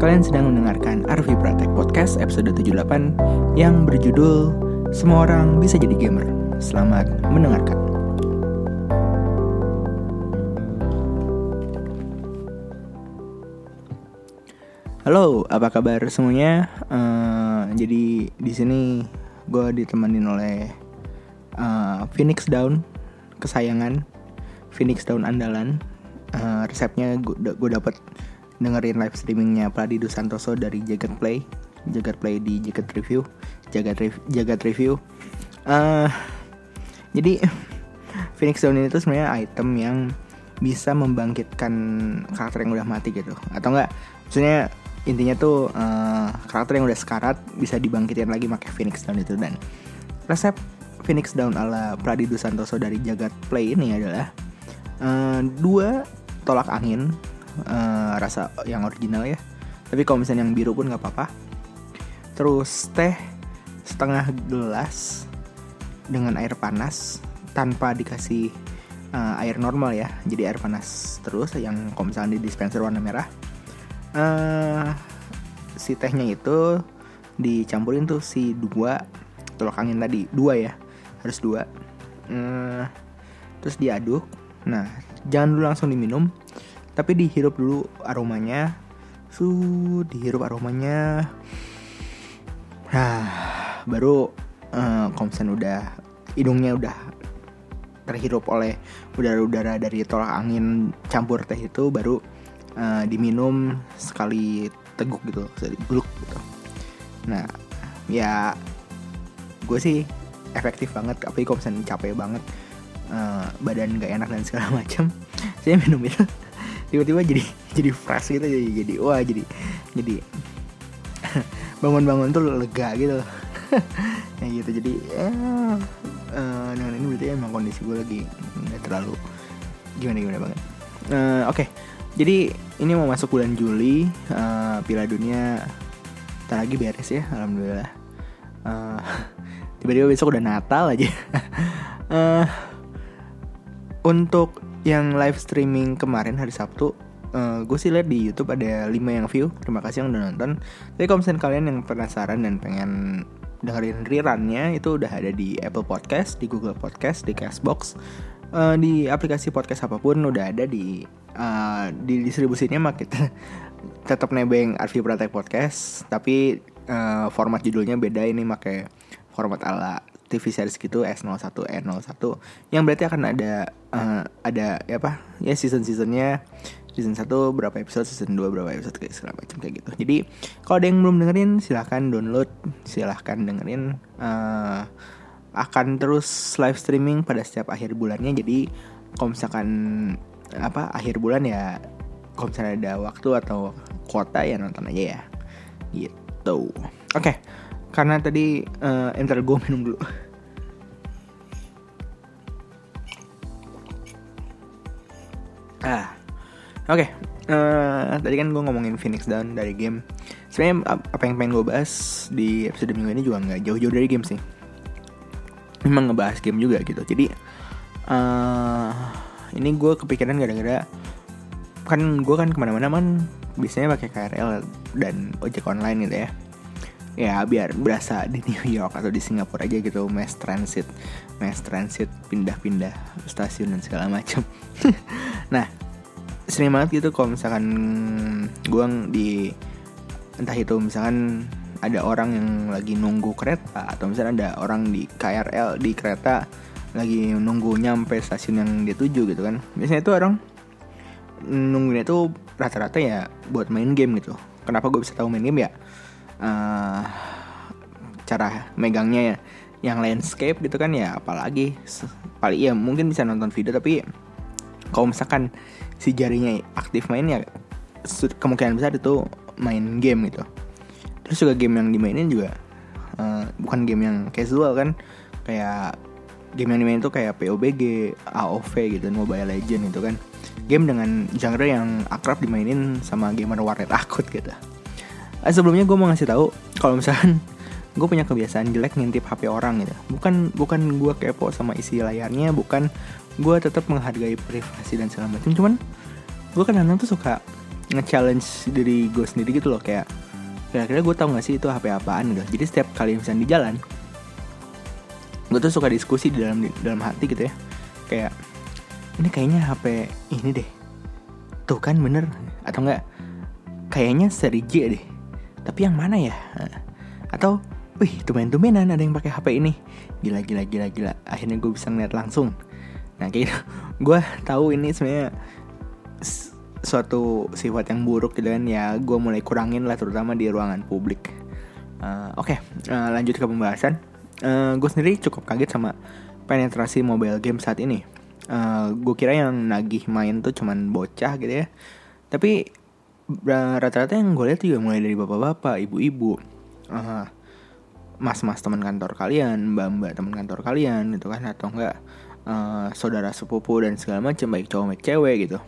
Kalian sedang mendengarkan Arvi Pratek Podcast episode 78 yang berjudul Semua Orang Bisa Jadi Gamer. Selamat mendengarkan. Halo, apa kabar semuanya? Uh, jadi di sini gue ditemenin oleh uh, Phoenix Down kesayangan, Phoenix Down andalan. Uh, resepnya gue dapet dengerin live streamingnya Pradido Santoso dari Jagat Play. Jagat Play di Jagat Review. Jagat, Rev Jagat Review. Uh, jadi Phoenix Down ini tuh sebenarnya item yang bisa membangkitkan karakter yang udah mati gitu. Atau enggak maksudnya intinya tuh uh, karakter yang udah sekarat bisa dibangkitin lagi pakai Phoenix Down itu. Dan resep Phoenix Down ala Pradido Santoso dari Jagat Play ini adalah uh, dua tolak angin uh, rasa yang original ya. Tapi kalau misalnya yang biru pun nggak apa-apa. Terus teh setengah gelas dengan air panas tanpa dikasih uh, air normal ya. Jadi air panas terus yang kalau misalnya di dispenser warna merah. Uh, si tehnya itu dicampurin tuh si dua tolak angin tadi. Dua ya harus dua. Uh, terus diaduk. Nah jangan dulu langsung diminum tapi dihirup dulu aromanya. Su dihirup aromanya. Nah baru uh, kalau udah hidungnya udah terhirup oleh udara-udara dari tolak angin campur teh itu baru uh, diminum sekali teguk gitu sekali gluk gitu. Nah ya gue sih efektif banget tapi kalau capek banget uh, badan gak enak dan segala macam saya minum itu tiba-tiba jadi jadi fresh gitu jadi jadi wah jadi jadi bangun-bangun tuh lega gitu. Ya gitu. Jadi ya uh, dengan ini berarti emang kondisi gue lagi nggak terlalu gimana gimana banget. Uh, oke. Okay. jadi ini mau masuk bulan Juli uh, Piala Dunia tak lagi beres ya alhamdulillah. Uh, tiba-tiba besok udah Natal aja. Uh, untuk yang live streaming kemarin hari Sabtu uh, eh, gue sih lihat di YouTube ada 5 yang view. Terima kasih yang udah nonton. Tapi kalau misalnya kalian yang penasaran dan pengen dengerin rerunnya itu udah ada di Apple Podcast di Google Podcast di Castbox. Uh, di aplikasi podcast apa pun udah ada di uh, di distribusinya mah kita tetap nebeng Arvi Pratek Podcast tapi uh, format judulnya beda ini pakai format ala TV series gitu S01 N01 yang berarti akan ada uh, ada ya apa ya season seasonnya season 1 berapa episode season 2 berapa episode kayak segala macam kayak gitu. Jadi kalau ada yang belum dengerin silahkan download silahkan dengerin uh, akan terus live streaming pada setiap akhir bulannya. Jadi kalau misalkan apa akhir bulan ya kalau misalnya ada waktu atau kuota ya nonton aja ya. Gitu. Oke okay karena tadi uh, entar gue minum dulu. Ah oke. Okay. uh, eh, tadi kan gue ngomongin Phoenix Down dari game. Sebenarnya apa yang pengen gue bahas di episode minggu ini juga nggak jauh-jauh dari game sih. Memang ngebahas game juga gitu. Jadi uh, ini gue kepikiran gara-gara kan gue kan ke mana-mana man. Biasanya pakai KRL dan ojek online gitu ya ya biar berasa di New York atau di Singapura aja gitu mass transit mass transit pindah-pindah stasiun dan segala macam. Nah sering banget gitu kalau misalkan gue di entah itu misalkan ada orang yang lagi nunggu kereta atau misalnya ada orang di KRL di kereta lagi nunggu nyampe stasiun yang dia tuju gitu kan. Biasanya itu orang nunggunya tuh rata-rata ya buat main game gitu. Kenapa gue bisa tahu main game ya uh, cara megangnya ya yang landscape gitu kan ya apalagi paling ya mungkin bisa nonton video tapi kalau misalkan si jarinya aktif main ya kemungkinan besar itu main game gitu. Terus juga game yang dimainin juga uh, bukan game yang casual kan kayak game yang dimainin itu kayak PUBG, AOV gitu, Mobile Legend gitu kan. Game dengan genre yang akrab dimainin sama gamer warnet akut gitu sebelumnya gue mau ngasih tahu kalau misalkan gue punya kebiasaan jelek ngintip HP orang gitu. Bukan bukan gue kepo sama isi layarnya bukan gue tetap menghargai privasi dan segala macam cuman gue kadang-kadang tuh suka nge-challenge diri gue sendiri gitu loh kayak kira-kira gue tau gak sih itu HP apaan gitu. Jadi setiap kali misalnya di jalan gue tuh suka diskusi di dalam di dalam hati gitu ya. Kayak ini kayaknya HP ini deh. Tuh kan bener. Atau enggak kayaknya seri J deh tapi yang mana ya? Atau wih tumen-tumenan ada yang pakai HP ini. Gila gila gila gila. Akhirnya gue bisa ngeliat langsung. Nah kayak gitu. Gue tahu ini sebenarnya suatu sifat yang buruk gitu kan. Ya gue mulai kurangin lah terutama di ruangan publik. Uh, oke. Okay, uh, lanjut ke pembahasan. Uh, gue sendiri cukup kaget sama penetrasi mobile game saat ini. Uh, gue kira yang nagih main tuh cuman bocah gitu ya. Tapi rata-rata yang gue lihat juga mulai dari bapak-bapak ibu-ibu. Uh, mas-mas teman kantor kalian mbak-mbak teman kantor kalian gitu kan atau enggak uh, saudara sepupu dan segala macam baik cowok baik cewek gitu.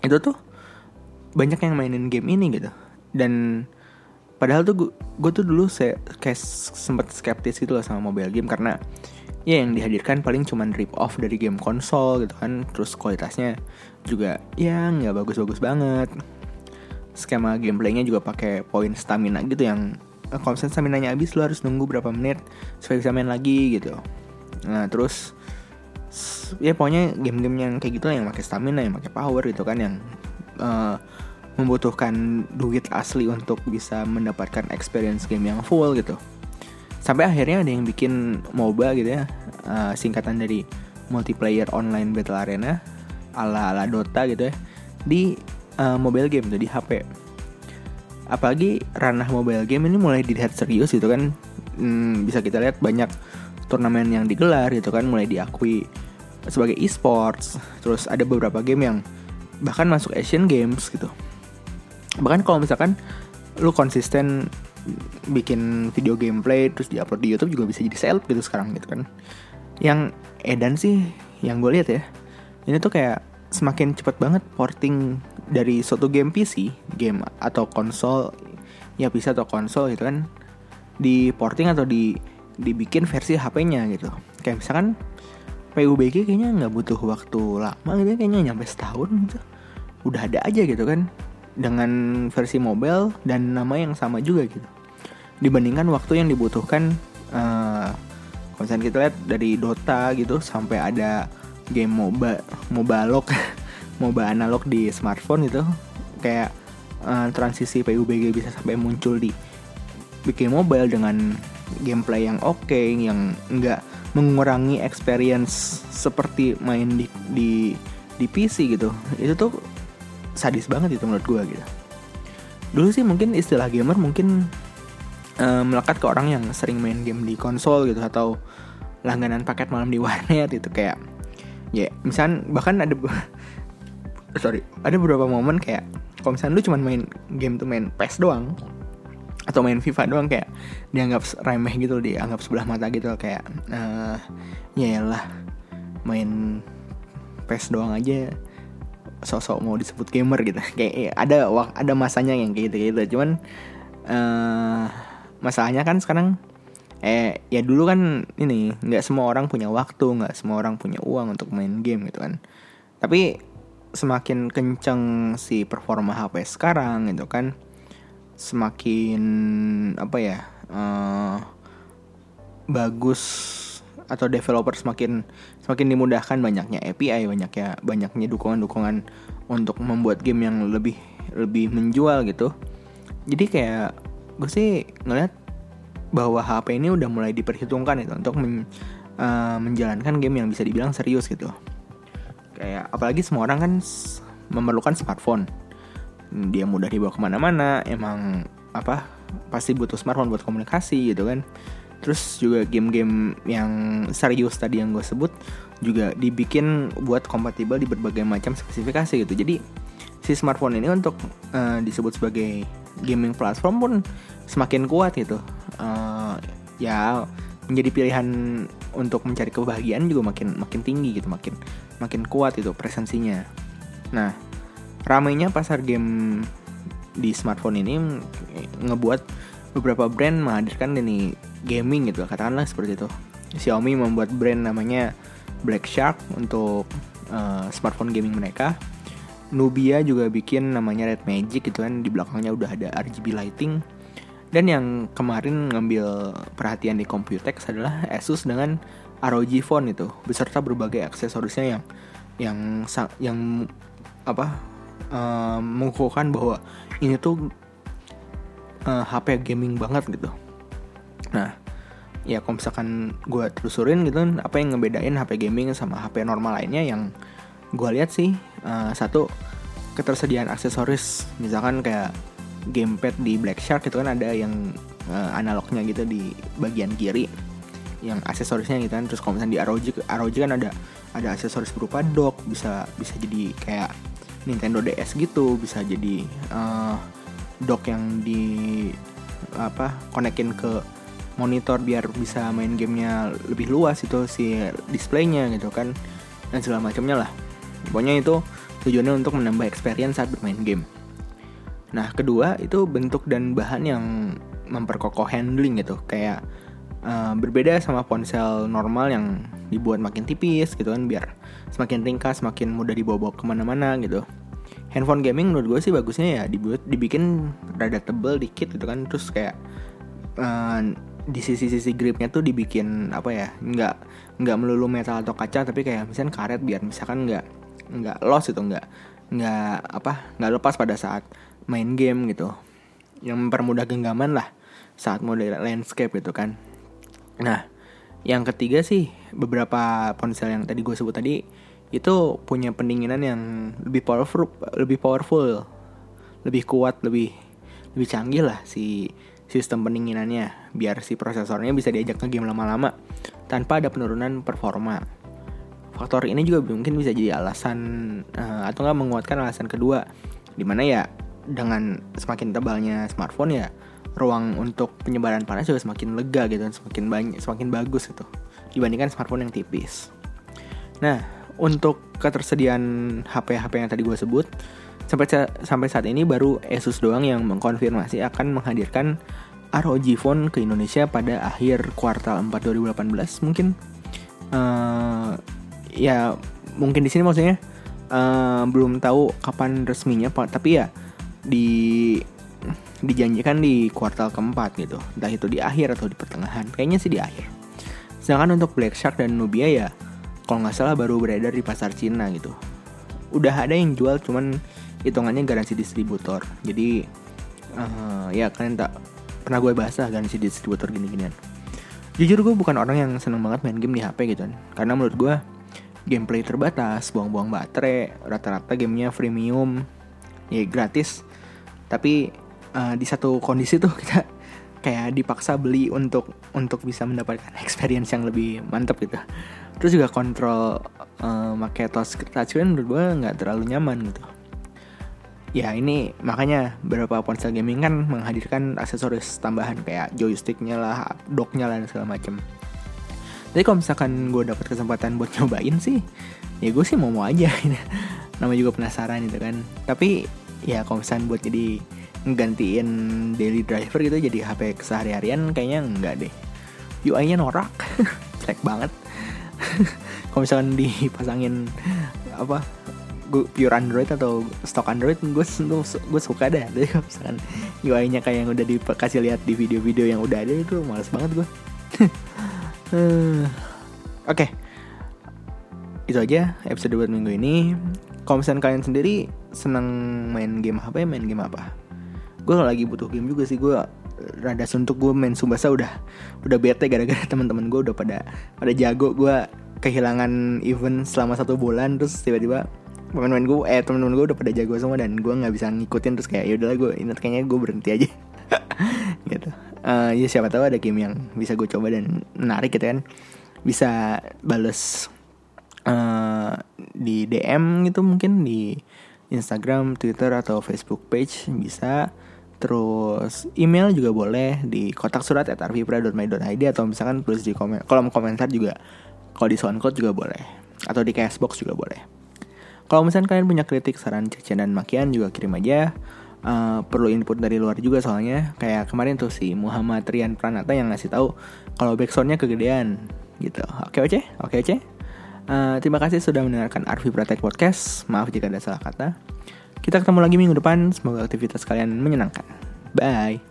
Itu tuh banyak yang mainin game ini gitu. Dan padahal tuh gue tuh dulu saya kayak sempet skeptis gitu loh sama mobile game karena ya yang dihadirkan paling cuman rip off dari game konsol gitu kan. Terus kualitasnya juga ya nggak bagus-bagus banget skema gameplaynya juga pakai poin stamina gitu yang eh, kalau misalnya stamina nya habis lo harus nunggu berapa menit supaya bisa main lagi gitu. Nah terus ya pokoknya game-game yang kayak gitu lah yang pakai stamina yang pakai power gitu kan yang uh, membutuhkan duit asli untuk bisa mendapatkan experience game yang full gitu. Sampai akhirnya ada yang bikin MOBA gitu ya uh, singkatan dari multiplayer online battle arena ala ala Dota gitu ya di uh, mobile game tuh di HP apalagi ranah mobile game ini mulai dilihat serius gitu kan. Hmm, bisa kita lihat banyak turnamen yang digelar gitu kan mulai diakui sebagai e-sports. Terus ada beberapa game yang bahkan masuk Asian Games gitu. Bahkan kalau misalkan lu konsisten bikin video gameplay terus diupload di YouTube juga bisa jadi seleb gitu sekarang gitu kan. Yang edan sih yang gue lihat ya ini tuh kayak semakin cepat banget porting dari suatu game PC game atau konsol ya bisa atau konsol gitu kan di porting atau di dibikin versi HP-nya gitu. Kayak misalkan PUBG kayaknya nggak butuh waktu lama gitu ya, kayaknya nyampe setahun gitu. Udah ada aja gitu kan dengan versi mobile dan nama yang sama juga gitu. Dibandingkan waktu yang dibutuhkan uh, kalau misalnya kita lihat dari Dota gitu sampai ada game MOBA MOBA analog MOBA analog di smartphone itu kayak uh, transisi PUBG bisa sampai muncul di bikin mobile dengan gameplay yang oke okay, yang enggak mengurangi experience seperti main di di di PC gitu. Itu tuh sadis banget itu menurut gue gitu. Dulu sih mungkin istilah gamer mungkin uh, melekat ke orang yang sering main game di konsol gitu atau langganan paket malam di warnet itu kayak ya misal bahkan ada sorry. Ada beberapa momen kayak kalau misalnya lu cuma main game tuh main PES doang atau main FIFA doang kayak dianggap remeh gitu dianggap sebelah mata gitu kayak uh, ya lah main PES doang aja sosok mau disebut gamer gitu. Kayak ya, ada ada masanya yang kayak gitu gitu cuman uh, masalahnya kan sekarang eh ya dulu kan ini nggak semua orang punya waktu nggak semua orang punya uang untuk main game gitu kan. Tapi semakin kenceng si performa HP sekarang gitu kan. Semakin apa ya uh, bagus atau developer semakin semakin dimudahkan banyaknya API banyaknya banyaknya dukungan-dukungan untuk membuat game yang lebih lebih menjual gitu. Jadi kayak gue sih ngeliat bahwa HP ini udah mulai diperhitungkan itu untuk men, uh, menjalankan game yang bisa dibilang serius gitu kayak apalagi semua orang kan memerlukan smartphone. Dia mudah dibawa ke mana-mana emang apa pasti butuh smartphone buat komunikasi gitu kan. Terus juga game-game yang serius tadi yang gue sebut juga dibikin buat kompatibel di berbagai macam spesifikasi gitu. Jadi si smartphone ini untuk uh, disebut sebagai gaming platform pun semakin kuat gitu. Uh, ya menjadi pilihan untuk mencari kebahagiaan juga makin makin tinggi gitu makin makin kuat itu presensinya. Nah ramainya pasar game di smartphone ini ngebuat beberapa brand menghadirkan ini gaming gitu katakanlah seperti itu. Xiaomi membuat brand namanya Black Shark untuk uh, smartphone gaming mereka. Nubia juga bikin namanya Red Magic gitu kan di belakangnya udah ada RGB lighting dan yang kemarin ngambil perhatian di Computex adalah Asus dengan ROG Phone itu beserta berbagai aksesorisnya yang yang yang apa uh, mengukuhkan bahwa ini tuh uh, eh, HP gaming banget gitu. Nah, ya kalau misalkan gue telusurin gitu apa yang ngebedain HP gaming sama HP normal lainnya yang gue lihat sih uh, satu ketersediaan aksesoris misalkan kayak gamepad di Black Shark itu kan ada yang uh, analognya gitu di bagian kiri yang aksesorisnya gitu kan. Terus kalau misalnya di ROG ROG kan ada ada aksesoris berupa dock bisa bisa jadi kayak Nintendo DS gitu bisa jadi uh, dock yang di apa konekin ke monitor biar bisa main gamenya lebih luas itu si displaynya gitu kan dan segala macamnya lah. Pokoknya itu tujuannya untuk menambah experience saat bermain game nah kedua itu bentuk dan bahan yang memperkokoh handling gitu. Kayak uh, berbeda sama ponsel normal yang dibuat makin tipis gitu kan biar semakin ringkas semakin mudah dibawa-bawa ke mana-mana gitu. Handphone gaming menurut gue sih bagusnya ya dibuat dibikin rada tebel dikit gitu kan. Terus kayak uh, di sisi-sisi gripnya tuh dibikin apa ya nggak nggak melulu metal atau kaca tapi kayak misalnya karet biar misalkan nggak nggak loss itu nggak nggak apa nggak lepas pada saat main game gitu yang mempermudah genggaman lah saat mode landscape gitu kan nah yang ketiga sih beberapa ponsel yang tadi gue sebut tadi itu punya pendinginan yang lebih powerful lebih powerful lebih kuat lebih lebih canggih lah si sistem pendinginannya biar si prosesornya bisa diajak ke game lama-lama tanpa ada penurunan performa. Faktor ini juga mungkin bisa jadi alasan uh, atau nggak menguatkan alasan kedua, di mana ya dengan semakin tebalnya smartphone ya ruang untuk penyebaran panas juga semakin lega gitu dan semakin banyak semakin bagus gitu dibandingkan smartphone yang tipis. Nah, untuk ketersediaan HP-HP yang tadi gue sebut, Sampai sampai saat ini baru Asus doang yang mengkonfirmasi akan menghadirkan ROG Phone ke Indonesia pada akhir kuartal 4 2018 mungkin. Uh, ya mungkin di sini maksudnya. Uh, belum tahu kapan resminya tapi ya di dijanjikan di kuartal keempat gitu. Entah itu di akhir atau di pertengahan. Kayaknya sih di akhir. Sedangkan untuk Black Shark dan Nubia ya kalau nggak salah baru beredar di pasar Cina gitu. Udah ada yang jual cuman hitungannya garansi distributor. Jadi uh, ya kalian tak pernah gue bahas lah garansi distributor gini-ginian. Jujur gue bukan orang yang seneng banget main game di HP gitu kan. Karena menurut gue gameplay terbatas buang-buang baterai rata-rata gamenya freemium ya gratis tapi uh, di satu kondisi tuh kita kayak dipaksa beli untuk untuk bisa mendapatkan experience yang lebih mantap gitu terus juga kontrol uh, pakai touchscreen menurut gue nggak terlalu nyaman gitu ya ini makanya beberapa ponsel gaming kan menghadirkan aksesoris tambahan kayak joysticknya lah, docknya lah dan segala macem. Jadi kalau misalkan gue dapat kesempatan buat nyobain sih, ya gue sih mau mau aja. Nama juga penasaran gitu kan. Tapi ya kalau misalkan buat jadi nggantiin daily driver gitu jadi HP kesehari-harian kayaknya enggak deh. UI-nya norak, jelek banget. kalau misalkan dipasangin apa pure Android atau stok Android gue gue suka deh jadi misalkan UI-nya kayak yang udah dikasih lihat di video-video yang udah ada itu males banget gue oke okay. itu aja episode buat minggu ini kalau misalkan kalian sendiri seneng main game apa ya? Main game apa? Gue lagi butuh game juga sih gue rada suntuk gue main Subasa udah udah bete gara-gara teman-teman gue udah pada pada jago. Gue kehilangan event selama satu bulan terus tiba-tiba pemain-pemain gue eh temen-temen gue udah pada jago semua dan gue nggak bisa ngikutin terus kayak ya udahlah gue ingat kayaknya gue berhenti aja. Gitu. Uh, ya siapa tahu ada game yang bisa gue coba dan menarik gitu kan. Bisa bales uh, di DM gitu mungkin di Instagram, Twitter atau Facebook page bisa Terus email juga boleh di kotak surat at atau misalkan tulis di komen, kolom komentar juga. Kalau di SoundCloud juga boleh. Atau di Cashbox juga boleh. Kalau misalnya kalian punya kritik, saran, cacian, dan makian juga kirim aja. Uh, perlu input dari luar juga soalnya kayak kemarin tuh si Muhammad Rian Pranata yang ngasih tahu kalau backsoundnya kegedean gitu. Oke oke, oke oke. Uh, terima kasih sudah mendengarkan Arfi Pratek Podcast. Maaf jika ada salah kata. Kita ketemu lagi minggu depan. Semoga aktivitas kalian menyenangkan. Bye.